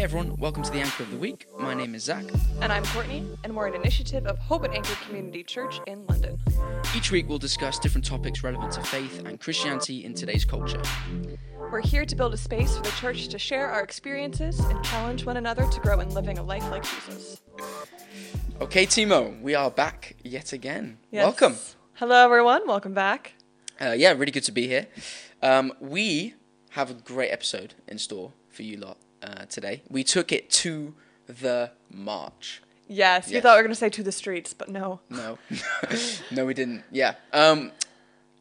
Hey everyone, welcome to the Anchor of the Week. My name is Zach. And I'm Courtney, and we're an initiative of Hope and Anchor Community Church in London. Each week we'll discuss different topics relevant to faith and Christianity in today's culture. We're here to build a space for the church to share our experiences and challenge one another to grow in living a life like Jesus. Okay, Timo, we are back yet again. Yes. Welcome. Hello, everyone. Welcome back. Uh, yeah, really good to be here. Um, we have a great episode in store for you lot uh, today. We took it to the march. Yes, you thought we were going to say to the streets, but no. No, no, we didn't. Yeah, um,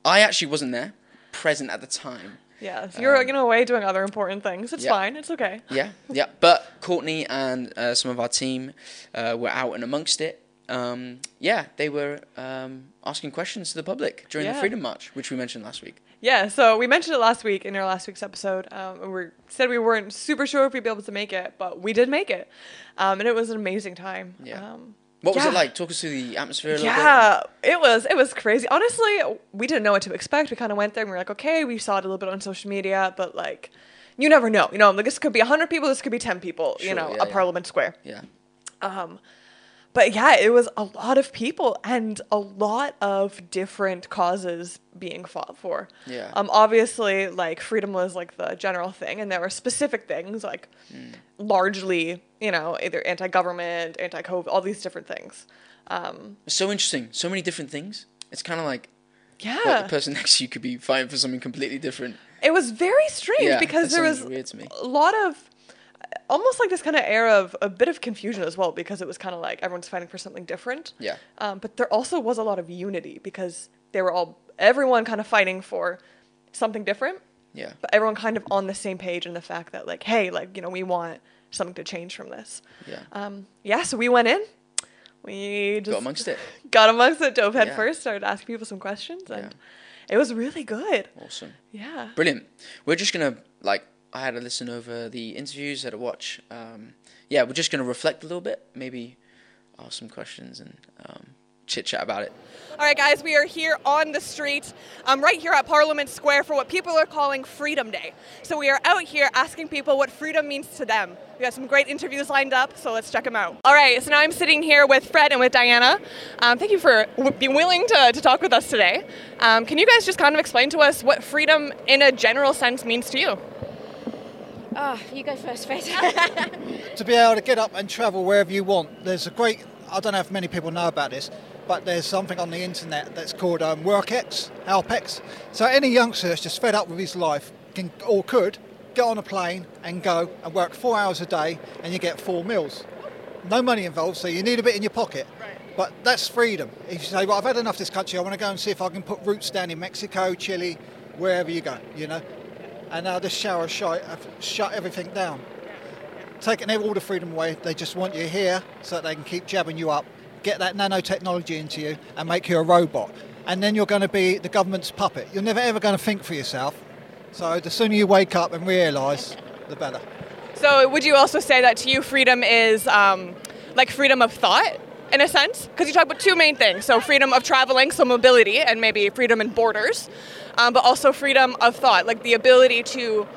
I actually wasn't there, present at the time. Yes, you're Um, you know, away doing other important things. It's yeah. fine. It's okay. Yeah, yeah. But Courtney and uh, some of our team uh, were out and amongst it. Um, yeah, they were um, asking questions to the public during the Freedom March, which we mentioned last week. Yeah, so we mentioned it last week in our last week's episode. Um, we said we weren't super sure if we'd be able to make it, but we did make it. Um, and it was an amazing time. Yeah. Um, What was Yeah. it like? Talk us through the atmosphere a little bit. Yeah, it was it was crazy. Honestly, we didn't know what to expect. We kind of went there and we were like, okay, we saw it a little bit on social media, but like, you never know. You know, like this could be hundred people, this could be ten people. you know, yeah, a yeah. Parliament Square. Yeah, Um, but yeah, it was a lot of people and a lot of different causes being fought for. Yeah. Um, obviously, like freedom was like the general thing, and there were specific things like largely, you know, either anti-government, anti-COVID, all these different things. Um, so interesting. So many different things. It's kind of like, yeah, like the person next to you could be fighting for something completely different. it was very strange Yeah, because there was sounds weird to me. a lot of almost like this kind of air of a bit of confusion as well because it was kind of like everyone's fighting for something different. Yeah. Um, but there also was a lot of unity because they were all everyone kind of fighting for something different, Yeah, but everyone kind of on the same page in the fact that like, hey, like you know, we want something to change from this. yeah. Um, yeah, so we went in. We just Got amongst it. got amongst it, dove head Yeah. first, started asking people some questions, and Yeah. it was really good. Awesome. Yeah. Brilliant. We're just gonna like I had to listen over the interviews, had to watch. Um, yeah, we're just gonna reflect a little bit, maybe ask some questions and um, chit chat about it. All right, guys, we are here on the street, um, right here at Parliament Square for what people are calling Freedom Day. So we are out here asking people what freedom means to them. We have some great interviews lined up, so let's check them out. All right, so now I'm sitting here with Fred and with Diana. Um, thank you for w- being willing to, to talk with us today. Um, can you guys just kind of explain to us what freedom in a general sense means to you? Oh, you go first, Fred. to be able to get up and travel wherever you want. There's a great, I don't know if many people know about this, but there's something on the internet that's called um, WorkX, Alpex. So any youngster that's just fed up with his life can or could get on a plane and go and work four hours a day and you get four meals. No money involved, so you need a bit in your pocket. But that's freedom. If you say, well, I've had enough of this country, I want to go and see if I can put roots down in Mexico, Chile, wherever you go, you know. And now this shower shut, shut everything down taking all the freedom away. They just want you here so that they can keep jabbing you up, get that nanotechnology into you, and make you a robot. And then you're going to be the government's puppet. You're never ever going to think for yourself. So the sooner you wake up and realise, the better. So, would you also say that to you, freedom is um, like freedom of thought in a sense? Because you talk about two main things so, freedom of traveling, so mobility, and maybe freedom in borders, um, but also freedom of thought, like the ability to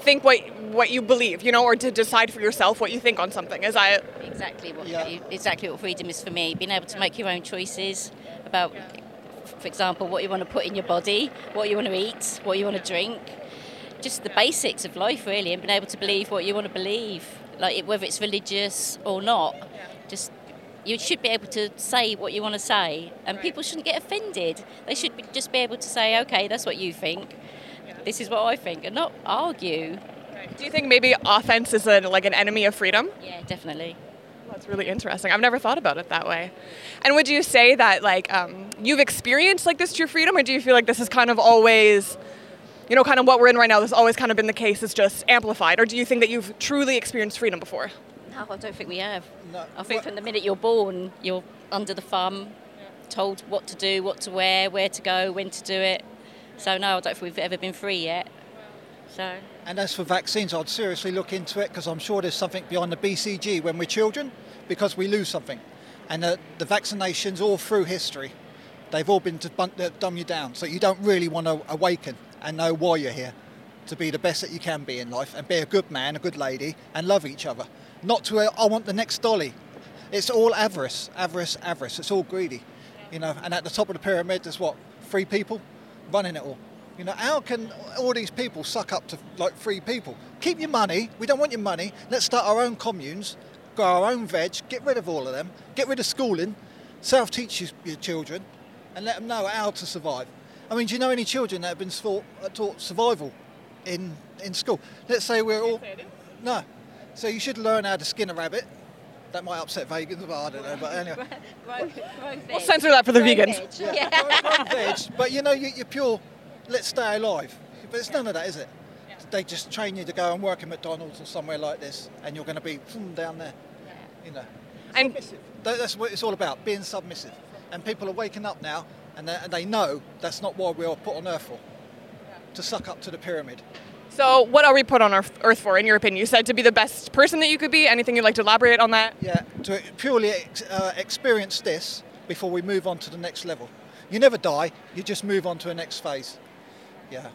think what, what you believe, you know, or to decide for yourself what you think on something. Is I exactly what Yeah. exactly what freedom is for me. Being able to make your own choices about, for example, what you want to put in your body, what you want to eat, what you want to drink, just the basics of life really, and being able to believe what you want to believe, like whether it's religious or not. Just you should be able to say what you want to say, and people shouldn't get offended. They should be, just be able to say, okay, that's what you think. This is what I think, and not argue. do you think maybe offense is like an enemy of freedom? Yeah, definitely. That's really interesting. I've never thought about it that way. And would you say that like um, you've experienced like this true freedom, or do you feel like this is kind of always, you know, kind of what we're in right now? This has always kind of been the case. It's just amplified, or do you think that you've truly experienced freedom before? No, I don't think we have. No. I think from the minute you're born, you're under the thumb, told what to do, what to wear, where to go, when to do it. So no, I don't think we've ever been free yet. So And as for vaccines, I'd seriously look into it because I'm sure there's something beyond the BCG when we're children because we lose something. And the, the vaccinations all through history, they've all been to uh, dumb you down. So you don't really want to awaken and know why you're here. to be the best that you can be in life and be a good man, a good lady, and love each other. Not to, uh, I want the next dolly. It's all avarice, avarice, avarice. It's all greedy, you know. And at the top of the pyramid, there's what three people running it all. You know, how can all these people suck up to like three people? Keep your money. We don't want your money. Let's start our own communes, grow our own veg, get rid of all of them, get rid of schooling, self teach your, your children, and let them know how to survive. I mean, do you know any children that have been taught, taught survival in, in school? Let's say we're all. No. So you should learn how to skin a rabbit. That might upset vegans, but I don't know. But anyway. We'll censor that for the vegans. Yeah, grow- grow veg, but you know, you, you're pure, let's stay alive. But it's none of that, is it? They just train you to go and work in McDonald's or somewhere like this, and you're going to be hmm, down there. You know. And Submissive. That- That's what it's all about, being submissive. And people are waking up now, and they, and they know that's not why we are put on earth for. To suck up to the pyramid. So, what are we put on Earth Earth for, in your opinion? You said to be the best person that you could be. Anything you'd like to elaborate on that? Yeah, to purely ex- uh, experience this before we move on to the next level. You never die, you just move on to the next phase. Yeah.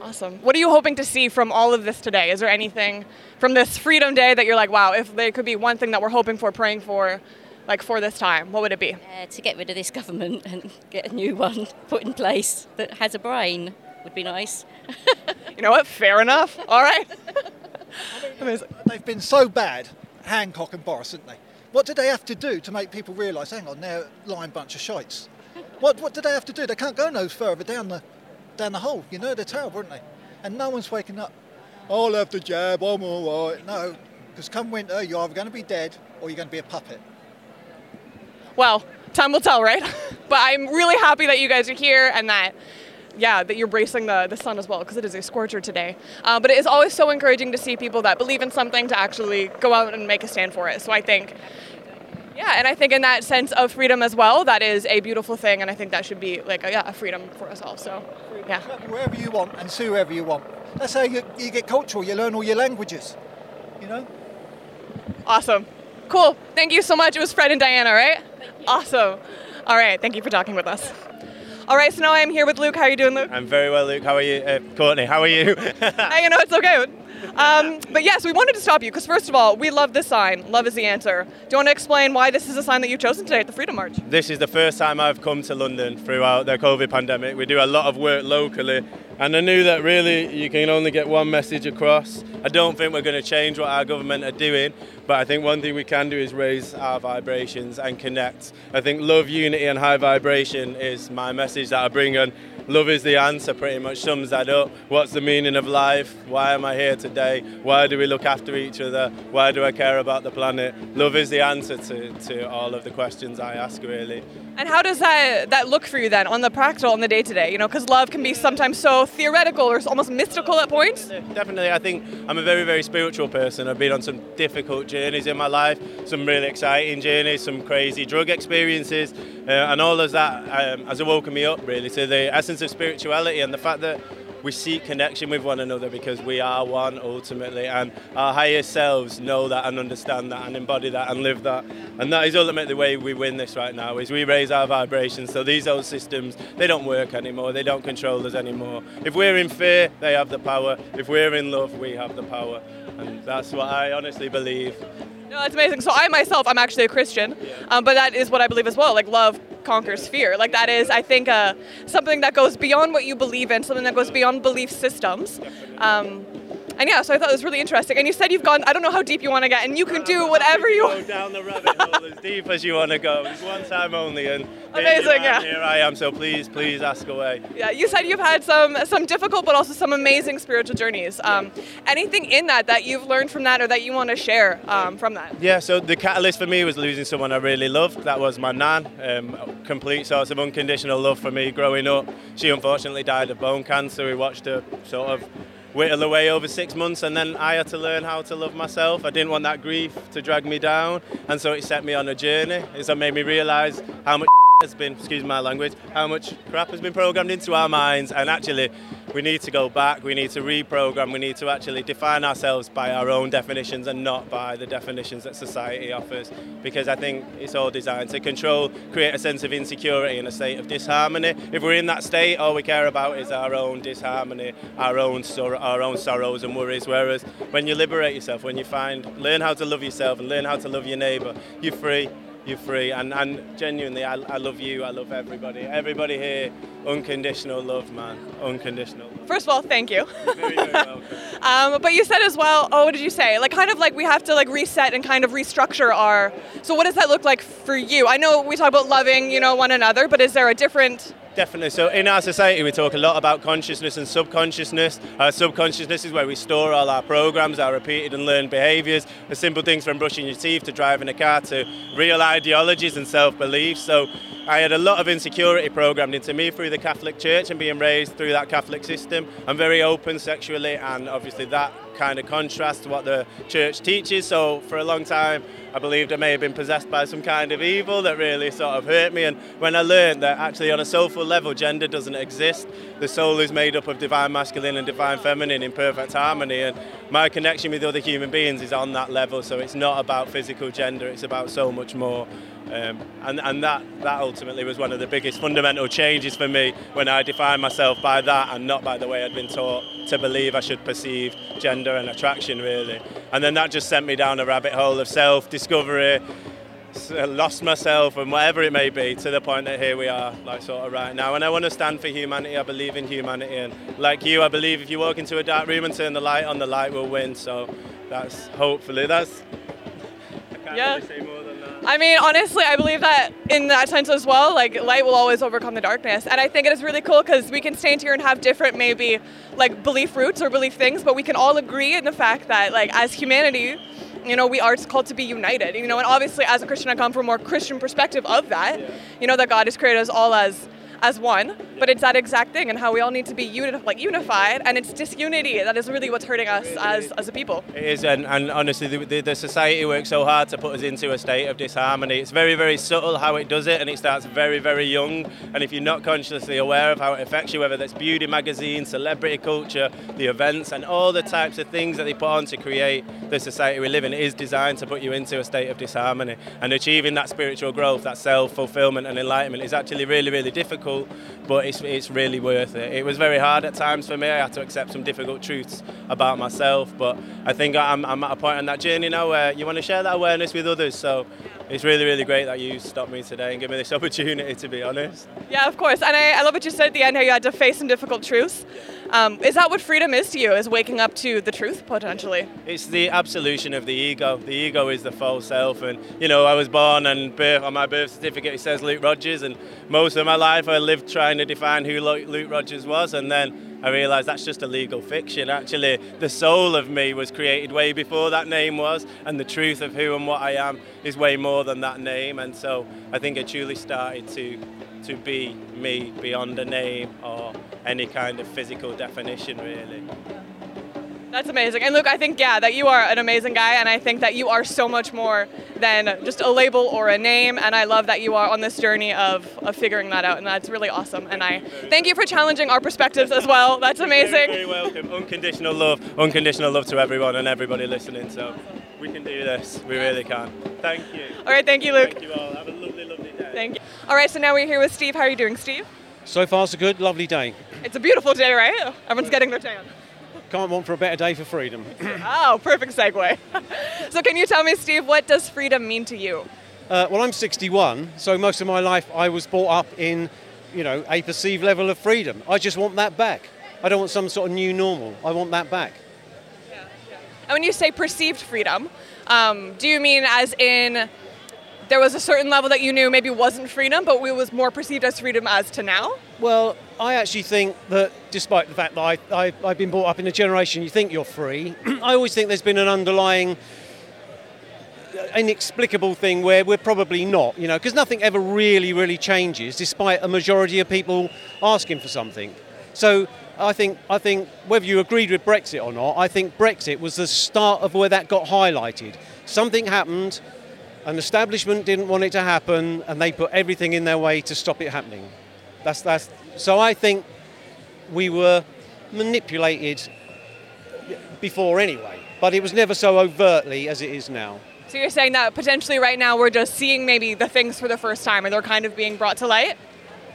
Awesome. What are you hoping to see from all of this today? Is there anything from this Freedom Day that you're like, wow, if there could be one thing that we're hoping for, praying for, like for this time, what would it be? Uh, to get rid of this government and get a new one put in place that has a brain would be nice. You know what? Fair enough. All right. Amazing. They've been so bad, Hancock and Boris, haven't they? What did they have to do to make people realise, hang on, they're a lying bunch of shites? What, what did they have to do? They can't go no further down the, down the hole. You know, they're terrible, aren't they? And no one's waking up. I'll have the jab, I'm all right. No, because come winter, you're either going to be dead or you're going to be a puppet. Well, time will tell, right? but I'm really happy that you guys are here and that, yeah, that you're bracing the, the sun as well because it is a scorcher today. Uh, but it is always so encouraging to see people that believe in something to actually go out and make a stand for it. So I think, yeah, and I think in that sense of freedom as well, that is a beautiful thing, and I think that should be like a, yeah, a freedom for us all. So, yeah. Wherever you want and see whoever you want. That's how you, you get cultural, you learn all your languages. You know? Awesome. Cool. Thank you so much. It was Fred and Diana, right? Awesome. All right. Thank you for talking with us. All right. So now I am here with Luke. How are you doing, Luke? I'm very well, Luke. How are you? Uh, Courtney, how are you? Hey, you know, it's okay. Um, but yes, we wanted to stop you because, first of all, we love this sign. Love is the answer. Do you want to explain why this is a sign that you've chosen today at the Freedom March? this is the first time I've come to London throughout the COVID pandemic. We do a lot of work locally, and I knew that really you can only get one message across. I don't think we're going to change what our government are doing, but I think one thing we can do is raise our vibrations and connect. I think love, unity, and high vibration is my message that I bring, and love is the answer, pretty much sums that up. What's the meaning of life? Why am I here today? Why do we look after each other? Why do I care about the planet? Love is the answer to, to all of the questions I ask, really. And how does that that look for you then on the practical, on the day to day? You know, because love can be sometimes so theoretical or almost mystical at points. Definitely, I think I'm a very, very spiritual person. I've been on some difficult journeys in my life, some really exciting journeys, some crazy drug experiences, uh, and all of that um, has woken me up really to the essence of spirituality and the fact that we seek connection with one another because we are one ultimately, and our higher selves know that and understand that and embody that and live that. And that is ultimately the way we win this right now is we raise our vibrations so these old systems they don't work anymore, they don't control us anymore. If we're in fear, they have the power. If we're in love, we have the power. And that's what I honestly believe. No, that's amazing. So I myself, I'm actually a Christian, um, but that is what I believe as well. Like love conquers fear. Like that is, I think, uh, something that goes beyond what you believe in, something that goes beyond belief systems. Um, and yeah, so I thought it was really interesting. And you said you've gone. I don't know how deep you want to get, and you can do whatever you want. Go down the rabbit hole as deep as you want to go. It's one time only, and Amazing, yeah. here I am. So please, please ask away. Yeah, you said you've had some some difficult, but also some amazing spiritual journeys. Um, anything in that that you've learned from that, or that you want to share um, from that? Yeah, so the catalyst for me was losing someone I really loved. That was my nan. Um, complete source of unconditional love for me growing up. She unfortunately died of bone cancer. We watched her sort of whittle away over six months, and then I had to learn how to love myself. I didn't want that grief to drag me down, and so it set me on a journey. It's made me realise how much has been, excuse my language, how much crap has been programmed into our minds, and actually, we need to go back, we need to reprogram, we need to actually define ourselves by our own definitions and not by the definitions that society offers. Because I think it's all designed to control, create a sense of insecurity and a state of disharmony. If we're in that state, all we care about is our own disharmony, our own sor- our own sorrows and worries. Whereas when you liberate yourself, when you find, learn how to love yourself and learn how to love your neighbour, you're free you're free. And, and genuinely, I, I love you. I love everybody. Everybody here, unconditional love, man. Unconditional. Love. First of all, thank you. Very, very welcome. Um, but you said as well, oh, what did you say? Like, kind of like we have to like reset and kind of restructure our. So, what does that look like for you? I know we talk about loving, you know, one another, but is there a different Definitely. So in our society, we talk a lot about consciousness and subconsciousness. Our subconsciousness is where we store all our programs, our repeated and learned behaviours, the simple things from brushing your teeth to driving a car to real ideologies and self-belief. So I had a lot of insecurity programmed into me through the Catholic Church and being raised through that Catholic system. I'm very open sexually, and obviously that kind of contrast to what the church teaches. So for a long time, I believed I may have been possessed by some kind of evil that really sort of hurt me. And when I learned that actually on a soulful level, gender doesn't exist, the soul is made up of divine masculine and divine feminine in perfect harmony. And my connection with other human beings is on that level. So it's not about physical gender, it's about so much more. Um, and and that, that ultimately was one of the biggest fundamental changes for me when I defined myself by that and not by the way I'd been taught to believe I should perceive gender and attraction, really. And then that just sent me down a rabbit hole of self discovery, lost myself, and whatever it may be, to the point that here we are, like sort of right now. And I want to stand for humanity. I believe in humanity, and like you, I believe if you walk into a dark room and turn the light on, the light will win. So that's hopefully that's. I can't Yeah. really say more than that. I mean, honestly, I believe that in that sense as well, like light will always overcome the darkness. And I think it is really cool because we can stand here and have different, maybe like belief roots or belief things, but we can all agree in the fact that, like, as humanity, you know, we are called to be united. You know, and obviously, as a Christian, I come from a more Christian perspective of that. You know, that God has created us all as as one, but it's that exact thing and how we all need to be uni- like unified, and it's disunity that is really what's hurting us as as a people. It is, and, and honestly, the, the, the society works so hard to put us into a state of disharmony. It's very, very subtle how it does it, and it starts very, very young. And if you're not consciously aware of how it affects you, whether that's beauty magazines, celebrity culture, the events, and all the types of things that they put on to create the society we live in, it is designed to put you into a state of disharmony. And achieving that spiritual growth, that self fulfillment and enlightenment, is actually really, really difficult, but it's, it's really worth it. It was very hard at times for me. I had to accept some difficult truths about myself, but I think I'm, I'm at a point on that journey now where you want to share that awareness with others. So it's really, really great that you stopped me today and give me this opportunity, to be honest. Yeah, of course. And I, I love what you said at the end how you had to face some difficult truths. Um, is that what freedom is to you? Is waking up to the truth potentially? It's the absolution of the ego. The ego is the false self, and you know, I was born and birth, on my birth certificate it says Luke Rogers, and most of my life I lived trying to define who Luke Rogers was, and then I realised that's just a legal fiction. Actually, the soul of me was created way before that name was, and the truth of who and what I am is way more than that name. And so I think I truly started to to be me beyond a name or any kind of physical definition, really. That's amazing. And Luke, I think, yeah, that you are an amazing guy, and I think that you are so much more than just a label or a name. And I love that you are on this journey of, of figuring that out, and that's really awesome. And I thank you for challenging our perspectives as well. That's Very, amazing. very welcome. Unconditional love. Unconditional love to everyone and everybody listening. So we can do this. We really can. Thank you. All right, thank you, Luke. Thank you all. Have a lovely, lovely day. Thank you. All right, so now we're here with Steve. How are you doing, Steve? So far, so good. Lovely day. It's a beautiful day, right? Everyone's getting their tan. Can't want for a better day for freedom. Oh, perfect segue. so, can you tell me, Steve, what does freedom mean to you? Uh, well, I'm 61, so most of my life I was brought up in, you know, a perceived level of freedom. I just want that back. I don't want some sort of new normal. I want that back. And when you say perceived freedom, um, do you mean as in there was a certain level that you knew maybe wasn't freedom, but it was more perceived as freedom as to now? Well, I actually think that despite the fact that I, I, I've been brought up in a generation you think you're free, I always think there's been an underlying uh, inexplicable thing where we're probably not, you know, because nothing ever really, really changes despite a majority of people asking for something. So I think, I think whether you agreed with Brexit or not, I think Brexit was the start of where that got highlighted. Something happened, an establishment didn't want it to happen, and they put everything in their way to stop it happening. That's, that's, so I think we were manipulated before anyway, but it was never so overtly as it is now. So you're saying that potentially right now we're just seeing maybe the things for the first time and they're kind of being brought to light?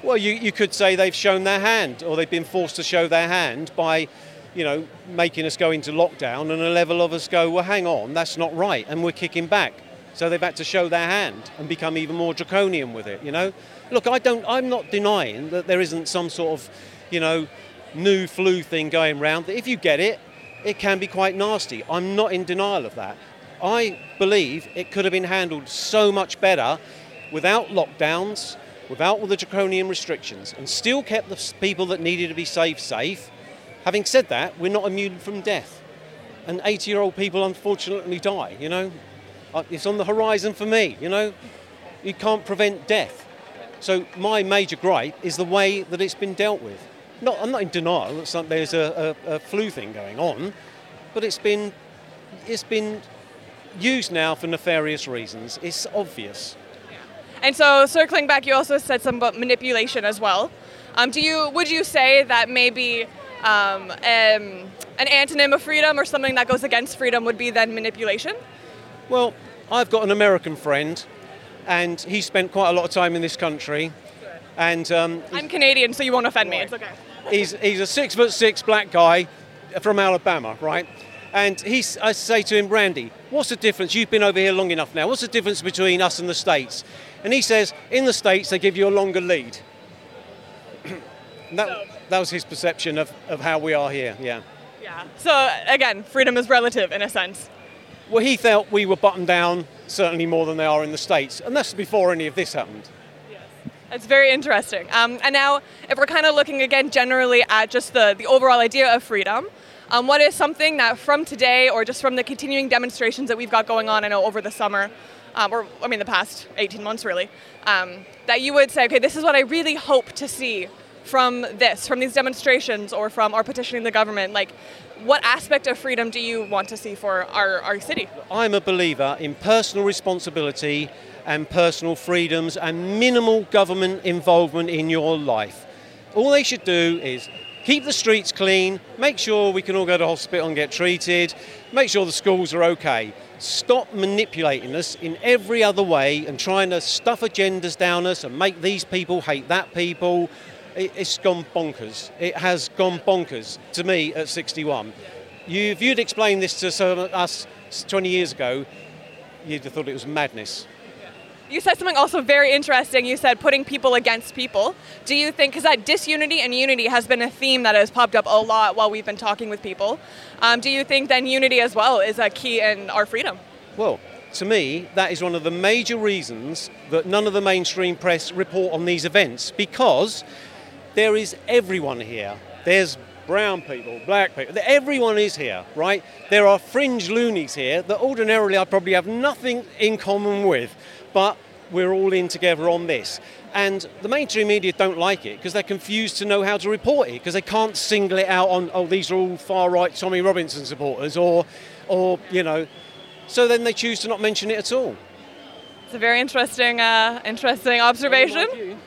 Well, you, you could say they've shown their hand or they've been forced to show their hand by, you know, making us go into lockdown and a level of us go, well, hang on, that's not right, and we're kicking back. So they've had to show their hand and become even more draconian with it, you know? Look, I don't, I'm not denying that there isn't some sort of, you know, new flu thing going round. That if you get it, it can be quite nasty. I'm not in denial of that. I believe it could have been handled so much better without lockdowns, without all the draconian restrictions, and still kept the people that needed to be safe safe. Having said that, we're not immune from death. And 80 year old people unfortunately die, you know. Uh, It's on the horizon for me, you know. You can't prevent death. So my major gripe is the way that it's been dealt with. Not, I'm not in denial that there's a, a, a flu thing going on, but it's been, it's been used now for nefarious reasons. It's obvious. And so, circling back, you also said something about manipulation as well. Um, do you would you say that maybe um, um, an antonym of freedom or something that goes against freedom would be then manipulation? Well, I've got an American friend, and he spent quite a lot of time in this country, and um, I'm Canadian, so you won't offend me. It's okay. he's, he's a six foot six black guy from Alabama, right? And he's, I say to him, Randy, what's the difference? You've been over here long enough now. What's the difference between us and the States? And he says, in the States, they give you a longer lead. That, that was his perception of, of how we are here, yeah. Yeah. So again, freedom is relative in a sense. Well, he felt we were buttoned down certainly more than they are in the States. And that's before any of this happened. It's very interesting. Um, and now, if we're kind of looking again generally at just the, the overall idea of freedom, um, what is something that from today or just from the continuing demonstrations that we've got going on, I know over the summer, um, or I mean the past 18 months really, um, that you would say, okay, this is what I really hope to see from this, from these demonstrations or from our petitioning the government? Like, what aspect of freedom do you want to see for our, our city? I'm a believer in personal responsibility and personal freedoms and minimal government involvement in your life. All they should do is keep the streets clean, make sure we can all go to hospital and get treated, make sure the schools are okay. Stop manipulating us in every other way and trying to stuff agendas down us and make these people hate that people. It- It's gone bonkers. It has gone bonkers to me at 61. You, if you'd explained this to some of us 20 years ago, you'd have thought it was madness. You said something also very interesting. You said putting people against people. Do you think, because that disunity and unity has been a theme that has popped up a lot while we've been talking with people, um, do you think then unity as well is a key in our freedom? Well, to me, that is one of the major reasons that none of the mainstream press report on these events because there is everyone here. There's brown people, black people, everyone is here, right? There are fringe loonies here that ordinarily I probably have nothing in common with, but we're all in together on this. And the mainstream media don't like it because they're confused to know how to report it because they can't single it out on, oh, these are all far right Tommy Robinson supporters or, or, you know, so then they choose to not mention it at all. It's a very interesting, uh, interesting observation.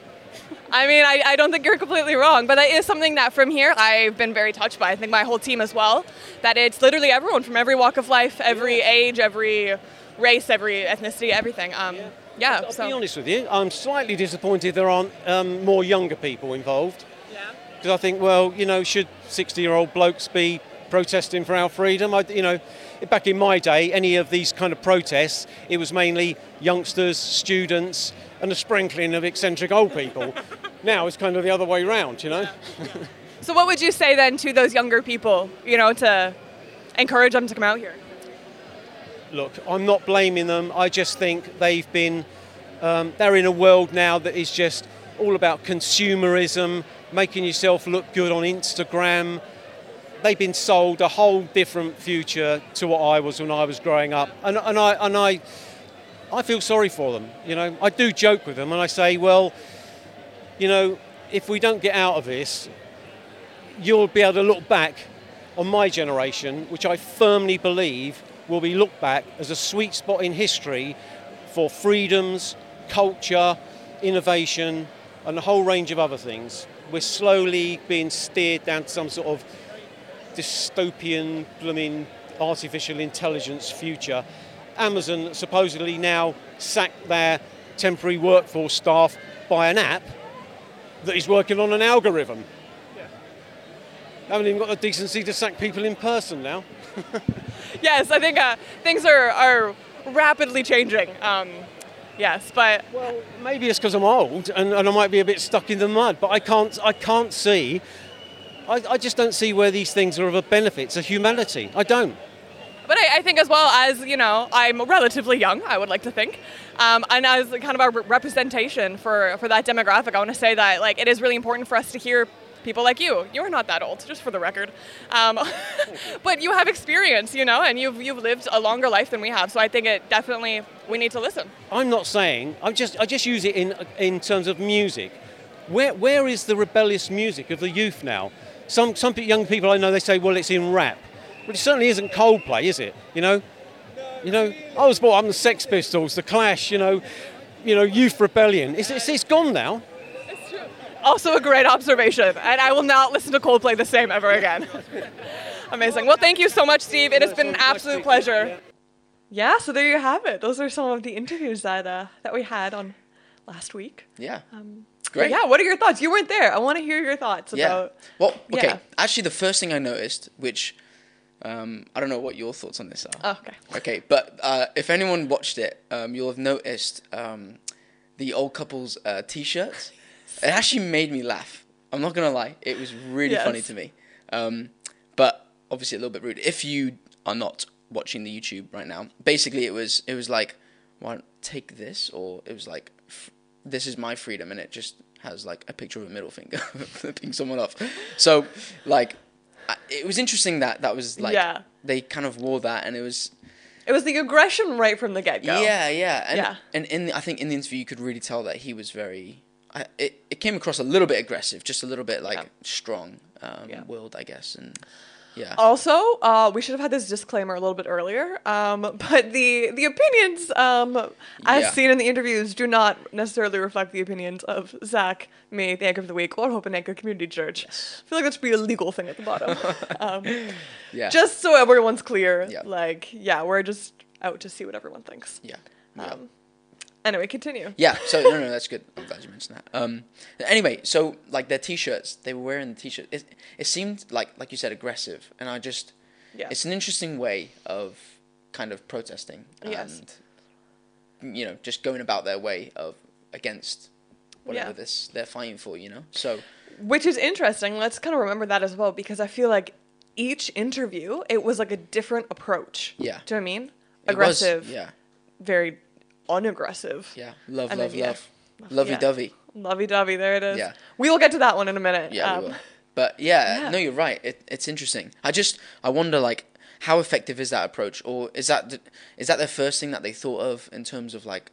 I mean, I, I don't think you're completely wrong, but that is something that from here I've been very touched by. I think my whole team as well. That it's literally everyone from every walk of life, every age, every race, every ethnicity, everything. Um, yeah. I'll so be honest with you, I'm slightly disappointed there aren't um, more younger people involved. Yeah. Because I think, well, you know, should 60 year old blokes be protesting for our freedom? I, you know, back in my day, any of these kind of protests, it was mainly youngsters, students, and a sprinkling of eccentric old people. now it's kind of the other way round, you know? So what would you say then to those younger people? You know, to encourage them to come out here. Look, I'm not blaming them. I just think they've been, um, they're in a world now that is just all about consumerism, making yourself look good on Instagram. They've been sold a whole different future to what I was when I was growing up. And, and, I, and I, I feel sorry for them. You know, I do joke with them and I say, well, you know, if we don't get out of this, you'll be able to look back on my generation, which I firmly believe will be looked back as a sweet spot in history for freedoms, culture, innovation, and a whole range of other things. We're slowly being steered down to some sort of dystopian, blooming artificial intelligence future. Amazon supposedly now sacked their temporary workforce staff by an app that is working on an algorithm. Haven't even got the decency to sack people in person now. Yes, I think uh, things are, are rapidly changing. Um, yes, but Well, maybe it's because I'm old and, and I might be a bit stuck in the mud, but I can't, I can't see, I, I just don't see where these things are of a benefit to humanity. I don't. But I, I think as well as, you know, I'm relatively young, I would like to think. Um, and as kind of a re- representation for, for that demographic, I want to say that like it is really important for us to hear people like you. You're not that old, just for the record. Um, but you have experience, you know, and you've, you've lived a longer life than we have. So I think it definitely, we need to listen. I'm not saying, I just, I just use it in, in terms of music. Where, where is the rebellious music of the youth now? Some, some young people I know, they say, well, it's in rap. But it certainly isn't Coldplay, is it? You know? You know, I was brought up on the Sex Pistols, the Clash, you know, you know, Youth Rebellion. It's, it's, it's gone now. It's true. Also a great observation, and I will not listen to Coldplay the same ever again. Amazing. Well, thank you so much, Steve. It has been an absolute pleasure. Yeah, so there you have it. Those are some of the interviews that uh, that we had on last week. Yeah. Um, But Great. yeah, what are your thoughts? You weren't there. I want to hear your thoughts Yeah. about. Well, okay. yeah. Actually, the first thing I noticed, which um, I don't know what your thoughts on this are. Oh, okay. Okay, but uh, if anyone watched it, um, you'll have noticed um, the old couple's uh, t-shirts. It actually made me laugh. I'm not gonna lie, it was really funny to me. Um, but obviously a little bit rude. If you are not watching the YouTube right now, basically it was it was like, "Why take this?" or it was like, "This is my freedom," and it just has like a picture of a middle finger flipping someone off. So like, I- it was interesting that that was like Yeah. they kind of wore that, and it was It was the aggression right from the get go. yeah, yeah, and Yeah. and in the, I think in the interview you could really tell that he was very. I, it it came across a little bit aggressive, just a little bit like Yeah. strong, um, Yeah. willed, I guess, and yeah. Also, uh, we should have had this disclaimer a little bit earlier. Um, but the the opinions, um, as Yeah. seen in the interviews, do not necessarily reflect the opinions of Zach, me, the Anchor of the Week, or Hope and Anchor Community Church. I feel like that should be a legal thing at the bottom. um, yeah, just so everyone's clear, Yeah. like, yeah, we're just out to see what everyone thinks. yeah, yeah. Anyway, continue. Yeah, so no, no, that's good. I'm glad you mentioned that. Um, anyway, so like their t-shirts, they were wearing the t-shirt. It, it seemed like, like you said, aggressive, and I just, Yeah. it's an interesting way of kind of protesting Yes. and, you know, just going about their way of against whatever Yeah. this they're fighting for. You know, so Which is interesting. Let's kind of remember that as well because I feel like each interview, it was like a different approach. Yeah. Do you know what I mean? it was- Aggressive, yeah, very unaggressive. yeah, love, And then, love, yeah. love, lovey Yeah. dovey. Lovey dovey, there it is. Yeah. We will get to that one in a minute. Yeah, Um. But yeah, yeah. no, you're right. It, it's interesting. I just I wonder like how effective is that approach, or is that the, is that the first thing that they thought of in terms of like,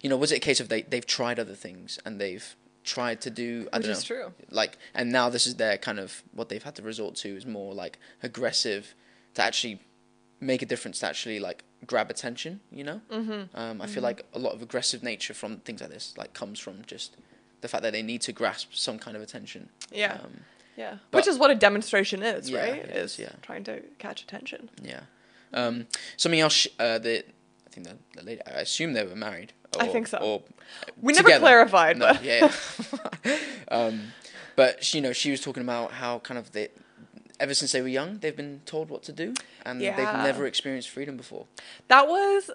you know, was it a case of they they've tried other things and they've tried to do I Which don't is know, true. like, and now this is their kind of what they've had to resort to is more like aggressive to actually make a difference to actually like grab attention. You know, mm-hmm. um, I feel like a lot of aggressive nature from things like this like comes from just the fact that they need to grasp some kind of attention. Yeah. Um, Yeah. But- Which is what a demonstration is, Yeah, right? it is, yeah. Trying to catch attention. Yeah. Um, something else. Uh, that I think the, the lady. I assume they were married. Or, I think so. Or We never clarified, No, but yeah. yeah. um, but she, you know, she was talking about how kind of they, ever since they were young, they've been told what to do, and Yeah. they've never experienced freedom before. that was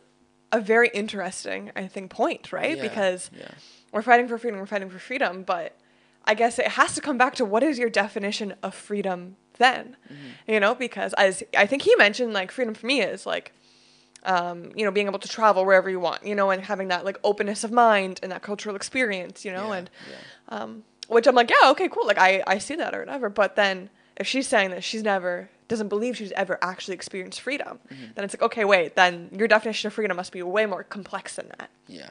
a very interesting, I think, point, right? Yeah, because yeah. we're fighting for freedom, we're fighting for freedom, but I guess it has to come back to what is your definition of freedom then? Mm-hmm. You know, because as I think he mentioned, like freedom for me is like, um, you know, being able to travel wherever you want, you know, and having that like openness of mind and that cultural experience, you know, and um, which I'm like, yeah, okay, cool, like I I see that or whatever. But then if she's saying that she's never doesn't believe she's ever actually experienced freedom, Mm-hmm. then it's like, okay, wait, then your definition of freedom must be way more complex than that Yeah.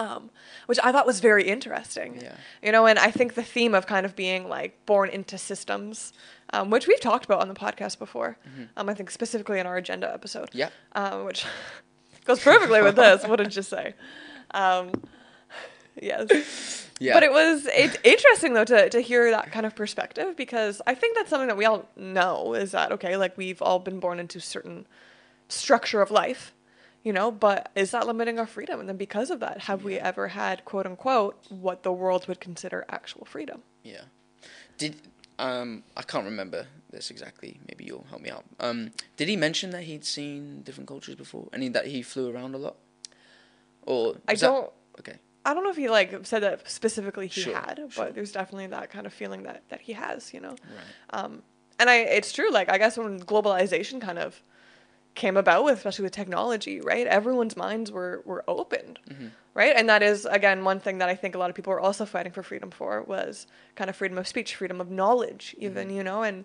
um, which I thought was very interesting. Yeah. You know, and I think the theme of kind of being like born into systems, um, which we've talked about on the podcast before, um, I think specifically in our agenda episode. Yeah. Um, which goes perfectly with this. What did you say? Yes. Yeah. But it was it's interesting though to, to hear that kind of perspective because I think that's something that we all know is that okay, like we've all been born into certain structure of life, you know, but is that limiting our freedom? And then because of that, have we ever had quote unquote what the world would consider actual freedom? Yeah. Did um I can't remember this exactly. Maybe you'll help me out. Um, did he mention that he'd seen different cultures before? Any that he flew around a lot? Or I don't okay. I don't know if he like said that specifically he Sure, had, but sure. there's definitely that kind of feeling that that he has, you know. Right. Um, and I, it's true. Like I guess when globalization kind of came about, with, especially with technology, right? Everyone's minds were were opened, Mm-hmm. right? And that is again one thing that I think a lot of people are also fighting for freedom for was kind of freedom of speech, freedom of knowledge, even Mm-hmm. you know, and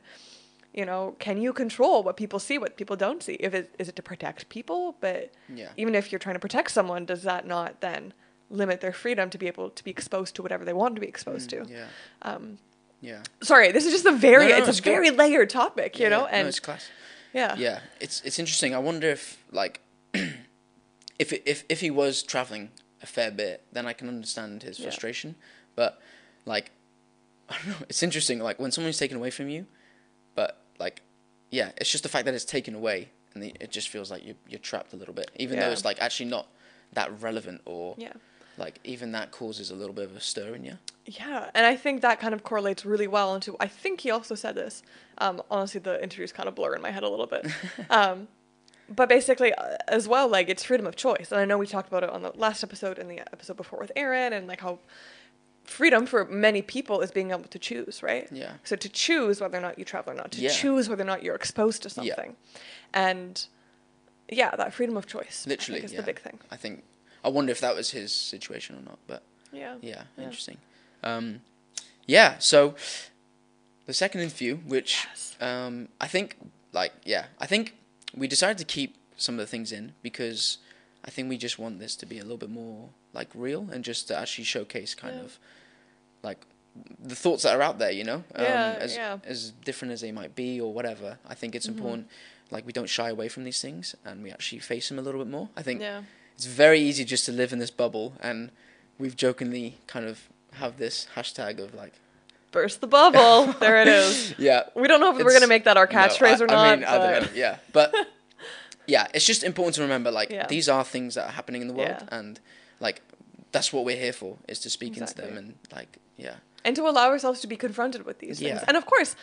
you know, can you control what people see, what people don't see? If it is it to protect people, but Yeah. even if you're trying to protect someone, does that not then limit their freedom to be able to be exposed to whatever they want to be exposed to? Mm, Yeah. Um, Yeah. sorry, this is just a very No, no, it's, it's a good. very layered topic, you Yeah, know, and no, it's class. yeah, Yeah, it's it's interesting. I wonder if like if if if he was traveling a fair bit, then I can understand his Yeah. frustration. But like I don't know, it's interesting. Like when someone's taken away from you, but like yeah, it's just the fact that it's taken away, and the, it just feels like you're you're trapped a little bit, even though it's like actually not that relevant or yeah. Like even that causes a little bit of a stir in you. Yeah, and I think that kind of correlates really well into. I think he also said this. Um, honestly, the interviews kind of blur in my head a little bit. um, but basically, uh, as well, like it's freedom of choice, and I know we talked about it on the last episode and the episode before with Aaron, and like how freedom for many people is being able to choose, right? Yeah. So to choose whether or not you travel or not, to Yeah. choose whether or not you're exposed to Yeah. something, and yeah, that freedom of choice. Literally, is yeah. the big thing. I think I wonder if that was his situation or not, but. Yeah. Yeah, Yeah. interesting. Um, yeah, so the second interview, which Yes. um, I think, like, yeah, I think we decided to keep some of the things in because I think we just want this to be a little bit more like real and just to actually showcase kind Yeah. of like the thoughts that are out there, you know, um, Yeah, as yeah. as different as they might be or whatever. I think it's Mm-hmm. important, like we don't shy away from these things and we actually face them a little bit more. I think Yeah. It's very easy just to live in this bubble and we've jokingly kind of have this hashtag of like Burst the bubble. there it is. yeah We don't know if we're gonna make that our no, catchphrase I- or not. I mean, I but- don't know. Yeah, but yeah, it's just important to remember like Yeah. these are things that are happening in the world, Yeah. and like that's what we're here for is to speak into them and like yeah, and to allow ourselves to be confronted with these things. Yeah. And of course,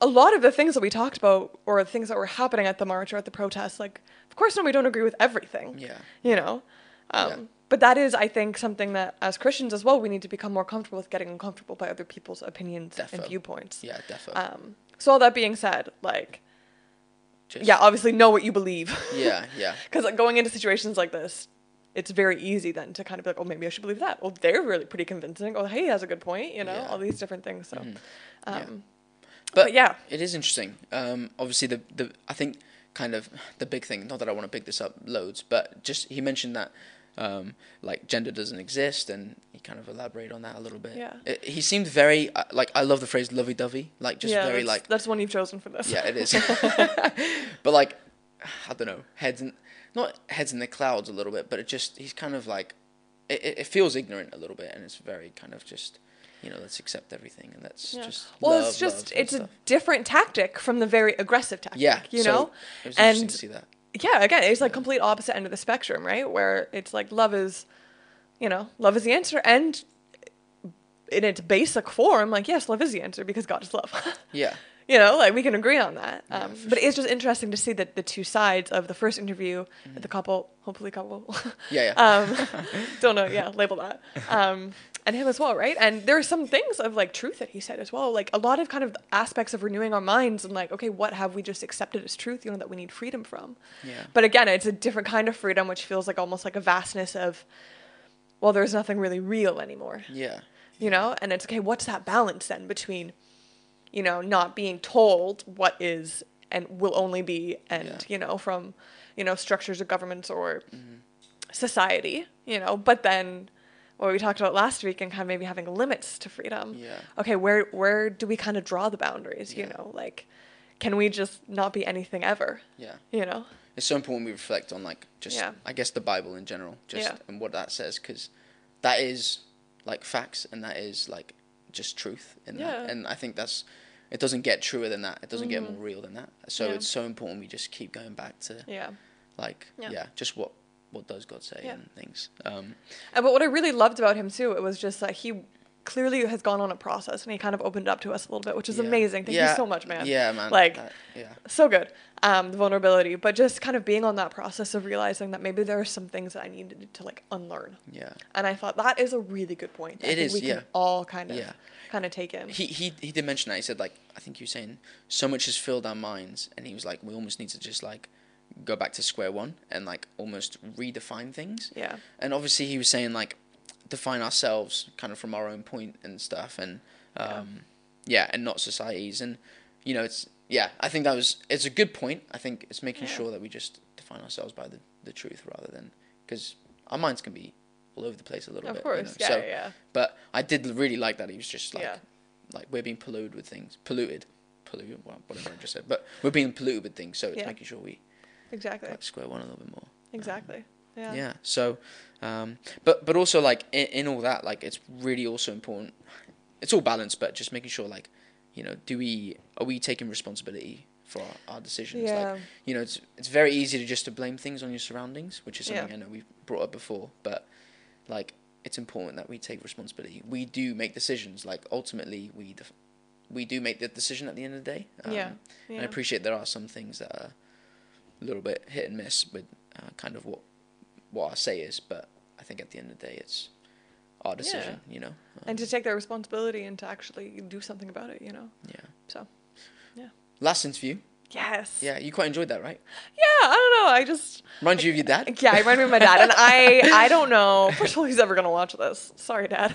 a lot of the things that we talked about or the things that were happening at the march or at the protest, like, of course, no, we don't agree with everything. yeah, You know? Um, Yeah. But that is, I think, something that as Christians as well, we need to become more comfortable with getting uncomfortable by other people's opinions Defo. and viewpoints. yeah, definitely. Um, so, all that being said, like, Just, yeah, obviously know what you believe. yeah, yeah, Because like, going into situations like this, it's very easy then to kind of be like, oh, maybe I should believe that. Well, they're really pretty convincing. Oh, hey, he has a good point. You know, Yeah. Mm-hmm. all these different things. So, Yeah. um, But, but yeah, it is interesting. Um, obviously the the I think kind of the big thing. Not that I want to pick this up loads, but just he mentioned that. Um, like gender doesn't exist, and he kind of elaborated on that a little bit. Yeah. It, he seemed very uh, like I love the phrase "lovey-dovey," like just yeah, very that's, like that's one you've chosen for this. Yeah, it is. but like, I don't know, heads in not heads in the clouds a little bit, but it just he's kind of like, it, it it feels ignorant a little bit, and it's very kind of just, you know, let's accept everything, and let's Yeah. just. well, love, it's just it's a different tactic from the very aggressive tactic. yeah, you so know, It was interesting and to see that. yeah, again, it's like complete opposite end of the spectrum, right? Where it's like love is, you know, love is the answer, and in its basic form, like yes, love is the answer because God is love. Yeah, you know, like we can agree on that. Um, for but it's just interesting to see that the two sides of the first interview, Mm-hmm. the couple, hopefully couple, yeah, yeah. um, don't know, yeah, label that, um, and him as well, right? And there are some things of like truth that he said as well, like a lot of kind of aspects of renewing our minds and like, okay, what have we just accepted as truth, you know, that we need freedom from. yeah. But again, it's a different kind of freedom, which feels like almost like a vastness of, well, there's nothing really real anymore yeah, you know and it's okay what's that balance then between you know not being told what is and will only be and Yeah. you know from you know structures of governments or mm-hmm. society you know but then what we talked about last week and kind of maybe having limits to freedom Yeah. okay where where do we kind of draw the boundaries you know like can we just not be anything ever yeah. you know It's so important we reflect on like just Yeah. I guess the Bible in general, just Yeah. and what that says, because that is like facts, and that is like just truth in Yeah. that. And I think that's it doesn't get truer than that. It doesn't get Mhm. more real than that. So Yeah. it's so important we just keep going back to Yeah. like Yeah. yeah, just what what does God say Yeah. and things. Um, And but what I really loved about him too, it was just that he clearly has gone on a process and he kind of opened up to us a little bit, which is yeah. amazing. Thank Yeah, you so much, man. Yeah, man. Like that- yeah, so good. Um, the vulnerability, but just kind of being on that process of realizing that maybe there are some things that I needed to like unlearn. yeah. And I thought that is a really good point. that I think is, we yeah. can all kind of Yeah. kind of take in. He he he did mention that. He said like I think you were saying so much has filled our minds, and he was like we almost need to just like go back to square one and like almost redefine things. yeah. and obviously he was saying like define ourselves kind of from our own point and stuff and um yeah, and not societies and you know it's yeah i think that was it's a good point i think it's making Yeah. sure that we just define ourselves by the, the truth rather than because our minds can be all over the place a little Of bit Of course. you know? Yeah, so yeah, yeah. but i did really like that he was just like Yeah. like we're being polluted with things polluted polluted well, whatever i just said but we're being polluted with things so it's Yeah. making sure we Exactly. like square one a little bit more Exactly. Yeah. yeah. So, um, but but also like in, in all that, like it's really also important. It's all balanced, but just making sure like, you know, do we are we taking responsibility for our, our decisions? Yeah. Like, you know, it's it's very easy to just to blame things on your surroundings, which is Yeah. something I know we've brought up before, but like it's important that we take responsibility. We do make decisions. Like ultimately, we def- we do make the decision at the end of the day. Um, Yeah. And I appreciate there are some things that are a little bit hit and miss with uh, kind of what what our say is, but I think at the end of the day, it's our decision. You know. Um, And to take that responsibility and to actually do something about it, you know. yeah. So. Yeah. Last interview. Yes. Yeah, you quite enjoyed that, right? Yeah. I don't know. I just. Reminds you of your dad. Yeah, I reminded me of my dad, and I I don't know. First of all, he's ever gonna watch this. Sorry, Dad.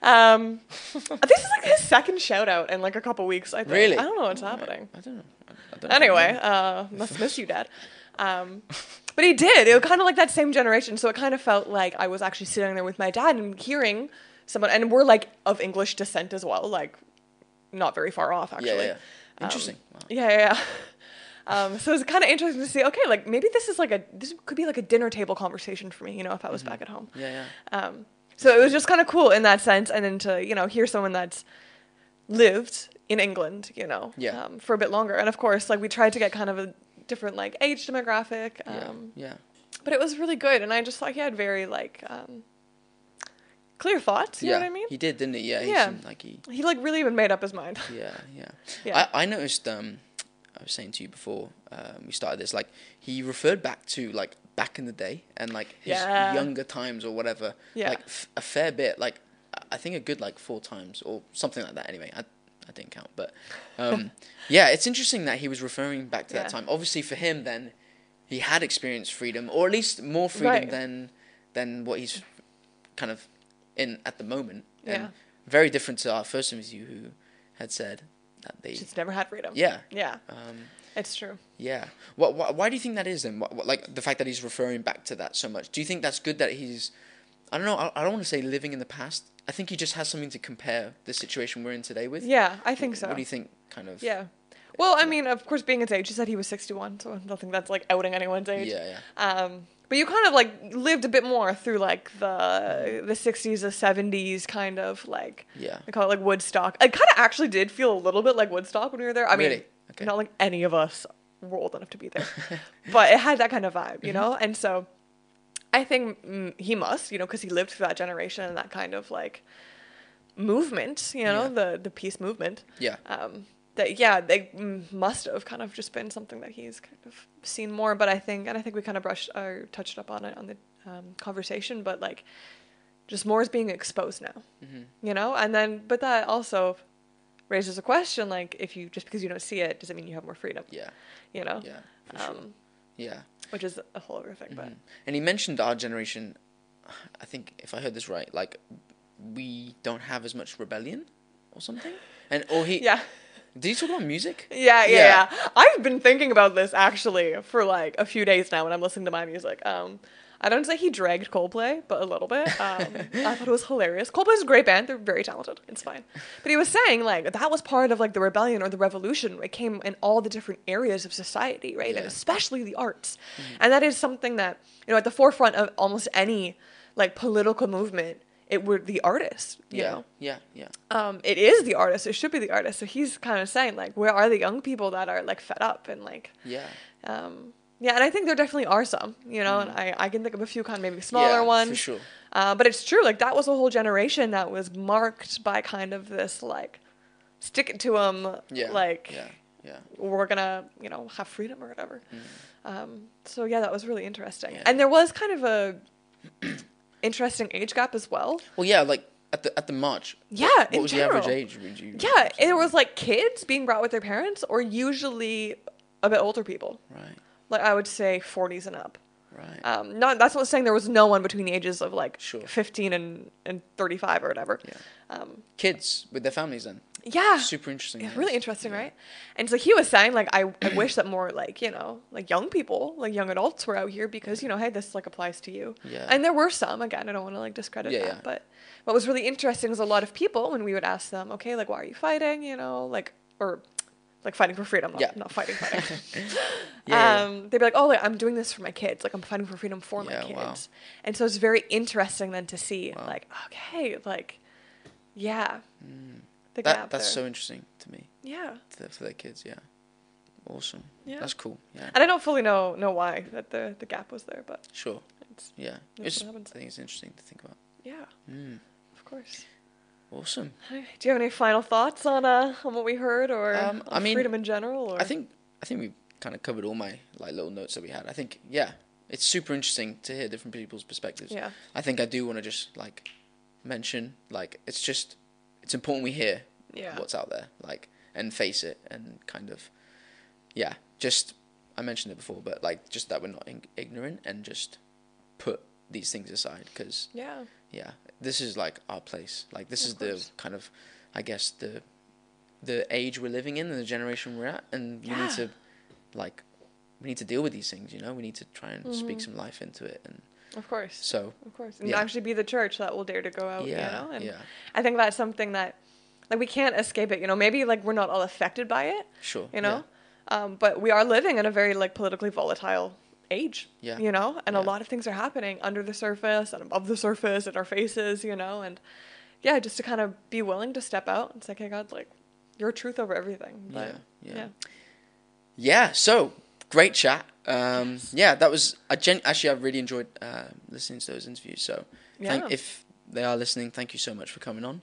Um, this is like his second shout out in like a couple weeks. I think. Really? I don't know what's Alright. happening. I don't know. I, I don't Anyway, uh, must miss you, Dad. Um, but he did. It was kind of like that same generation, so it kind of felt like I was actually sitting there with my dad and hearing someone, and we're like of English descent as well, like not very far off actually. yeah, yeah, yeah. Um, Interesting. wow. Yeah, yeah. Um, so it's kind of interesting to see. Okay, like maybe this is like a this could be like a dinner table conversation for me. You know, if I was back at home. Yeah, yeah. Um, so it was just kind of cool in that sense, and then to you know hear someone that's lived in England, you know, Yeah. um, for a bit longer, and of course, like we tried to get kind of a different like age demographic, Yeah, um, yeah. but it was really good, and I just thought he had very like um, clear thoughts. You yeah. know what I mean? He did, didn't he? Yeah. He Yeah. seemed like he. He like really even made up his mind. Yeah, yeah. Yeah. I, I noticed. Um, I was saying to you before um, we started this, like he referred back to like back in the day and like his Yeah. younger times or whatever. Yeah. Like f- a fair bit, like I- I think a good like four times or something like that. Anyway, I I didn't count, but um, yeah, it's interesting that he was referring back to Yeah. that time. Obviously, for him, then he had experienced freedom, or at least more freedom Right. than than what he's kind of in at the moment. Yeah. And very different to our first interview, who had said that they Just never had freedom. yeah. Yeah, Um, it's true. yeah. What, why, why do you think that is then? What, what, like the fact that he's referring back to that so much. Do you think that's good that he's? I don't know. I, I don't want to say living in the past. I think he just has something to compare the situation we're in today with. Yeah, I think so. What do you think? Kind of. Yeah. Well, I mean, of course, being his age, he said he was 61, so I don't think that's like outing anyone's age. Yeah, yeah. Um, but you kind of like lived a bit more through like the the 60s, the 70s, kind of like Yeah. I call it like Woodstock. It kind of actually did feel a little bit like Woodstock when we were there. I mean, Really? Okay. not like any of us were old enough to be there, but it had that kind of vibe, Mm-hmm. you know. And so, I think mm, he must, you know, because he lived through that generation and that kind of like movement, you know, Yeah. the the peace movement Yeah. um, that yeah they must have kind of just been something that he's kind of seen more but i think and i think we kind of brushed or touched up on it on the um, conversation but like just more is being exposed now Mhm. you know and then but that also raises a question like if you just because you don't see it does it mean you have more freedom Yeah. you know Yeah. For sure. um, Yeah. Which is a whole other thing but Mhm. And he mentioned our generation. I think if I heard this right, like we don't have as much rebellion or something. And or he yeah did he talk about music? Yeah, yeah, Yeah. yeah. I've been thinking about this actually for like a few days now when I'm listening to my music. Um, I don't say he dragged Coldplay, but a little bit. Um, I thought it was hilarious. Coldplay's a great band; they're very talented. It's fine. But he was saying like that was part of like the rebellion or the revolution. It came in all the different areas of society, right, and especially the arts. And that is something that you know at the forefront of almost any like political movement it were the artist. You yeah, know, yeah, yeah, um, it is the artist. It should be the artist. So he's kind of saying like, where are the young people that are like fed up and like, yeah. um, yeah. And I think there definitely are some. You know, and I I can think of a few kind of maybe smaller Mm. yeah, ones. for sure. Uh, but it's true. Like that was a whole generation that was marked by kind of this like, stick it to them. Yeah, Like yeah, yeah. we're gonna you know have freedom or whatever. Um, so yeah, that was really interesting. Mm. Yeah. And there was kind of a interesting age gap as well. Well, yeah, like at the at the march. Yeah, What, in was the average general. age? Would you? Yeah, it was like kids being brought with their parents, or usually a bit older people. Right, Like I would say 40s and up. right. Um, not that's not saying there was no one between the ages of like Sure. 15 and, and 35 or whatever. Yeah. Um, Kids with their families then. yeah. Super interesting. Yeah, yes. really interesting, Yeah. right? And so he was saying, like, I, I wish that more, like, you know, like young people, like young adults were out here because, you know, hey, this, like, applies to you. Yeah. And there were some, again, I don't want to, like, discredit Yeah, that. yeah. But what was really interesting is a lot of people, when we would ask them, okay, like, why are you fighting, you know, like, or, like, fighting for freedom, not, Yeah. not fighting, fighting. Yeah, yeah. um, they'd be like, oh, like, I'm doing this for my kids. Like, I'm fighting for freedom for my kids. wow. And so it's very interesting then to see, Wow. like, okay, like, yeah. The Mm. That gap that's there. so interesting to me Yeah. for, for their kids. Yeah. Awesome. Yeah. That's cool. Yeah. And I don't fully know know why that the, the gap was there, but Sure. it's Yeah. It's, I think it's interesting to think about. yeah, Mm. of course. Awesome. Do you have any final thoughts on uh on what we heard or Um, I mean, freedom in general? Or I think I think we kind of covered all my like little notes that we had. I think yeah, it's super interesting to hear different people's perspectives. yeah, I think I do want to just like mention like it's just it's important we hear yeah, what's out there like and face it and kind of yeah just I mentioned it before but like just that we're not ig- ignorant and just put these things aside because yeah, yeah this is like our place like this is the kind of I guess the the age we're living in and the generation we're at and we Yeah. need to like we need to deal with these things you know we need to try and speak Mhm. some life into it and of course, so of course, and yeah. actually be the church that will dare to go out. yeah you know, and yeah I think that's something that like we can't escape it. You know, maybe like we're not all affected by it. sure You know, um, but we are living in a very like politically volatile age. Yeah. You know, and a lot of things are happening under the surface and above the surface in our faces. You know, and yeah, just to kind of be willing to step out and say, "Okay, God, like your truth over everything." But, Yeah, yeah. yeah. Yeah, so great chat. Um, Yeah, that was I gen- actually I really enjoyed uh, listening to those interviews. So thank, Yeah. if they are listening, thank you so much for coming on.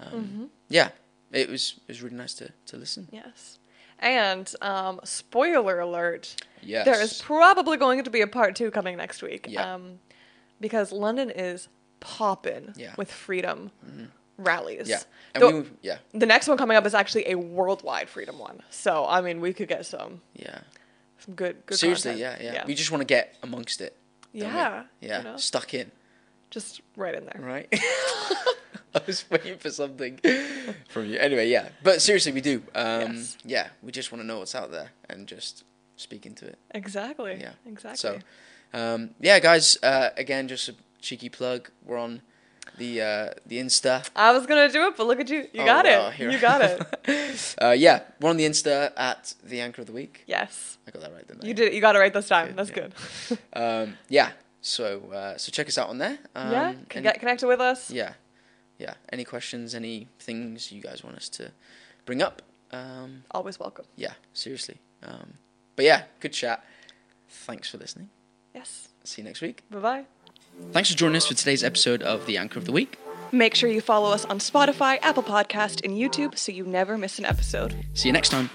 Um, Mm-hmm. Yeah, it was it was really nice to, to listen. Yes. And um, spoiler alert. Yes, There is probably going to be a part two coming next week. Yeah. Um, because London is popping Yeah. with freedom rallies. yeah, and Though- we yeah The next one coming up is actually a worldwide freedom one. So I mean, we could get some yeah some good good. seriously content. yeah, yeah we just want to get amongst it. don't we? yeah yeah you know, stuck in just right in there. right. I was waiting for something from you. Anyway, yeah, but seriously, we do. Um, Yes. Yeah, we just want to know what's out there and just speak into it. Exactly. Yeah. Exactly. So, um, yeah, guys. Uh, again, just a cheeky plug. We're on the uh, the Insta. I was gonna do it, but look at you. You Oh, got wow, it. You got it. uh, yeah, we're on the Insta at the Anchor of the Week. yes. I got that right, didn't I? You did. You got it right this time. Good, That's yeah. good. Um, yeah. So uh, so check us out on there. Um, yeah. Get connected with us. yeah, yeah. Any questions? Any things you guys want us to bring up? Um, Always welcome. yeah, seriously. Um, but yeah, good chat. Thanks for listening. Yes. See you next week. Bye bye. Thanks for joining us for today's episode of The Anchor of the Week. Make sure you follow us on Spotify, Apple Podcast, and YouTube so you never miss an episode. See you next time.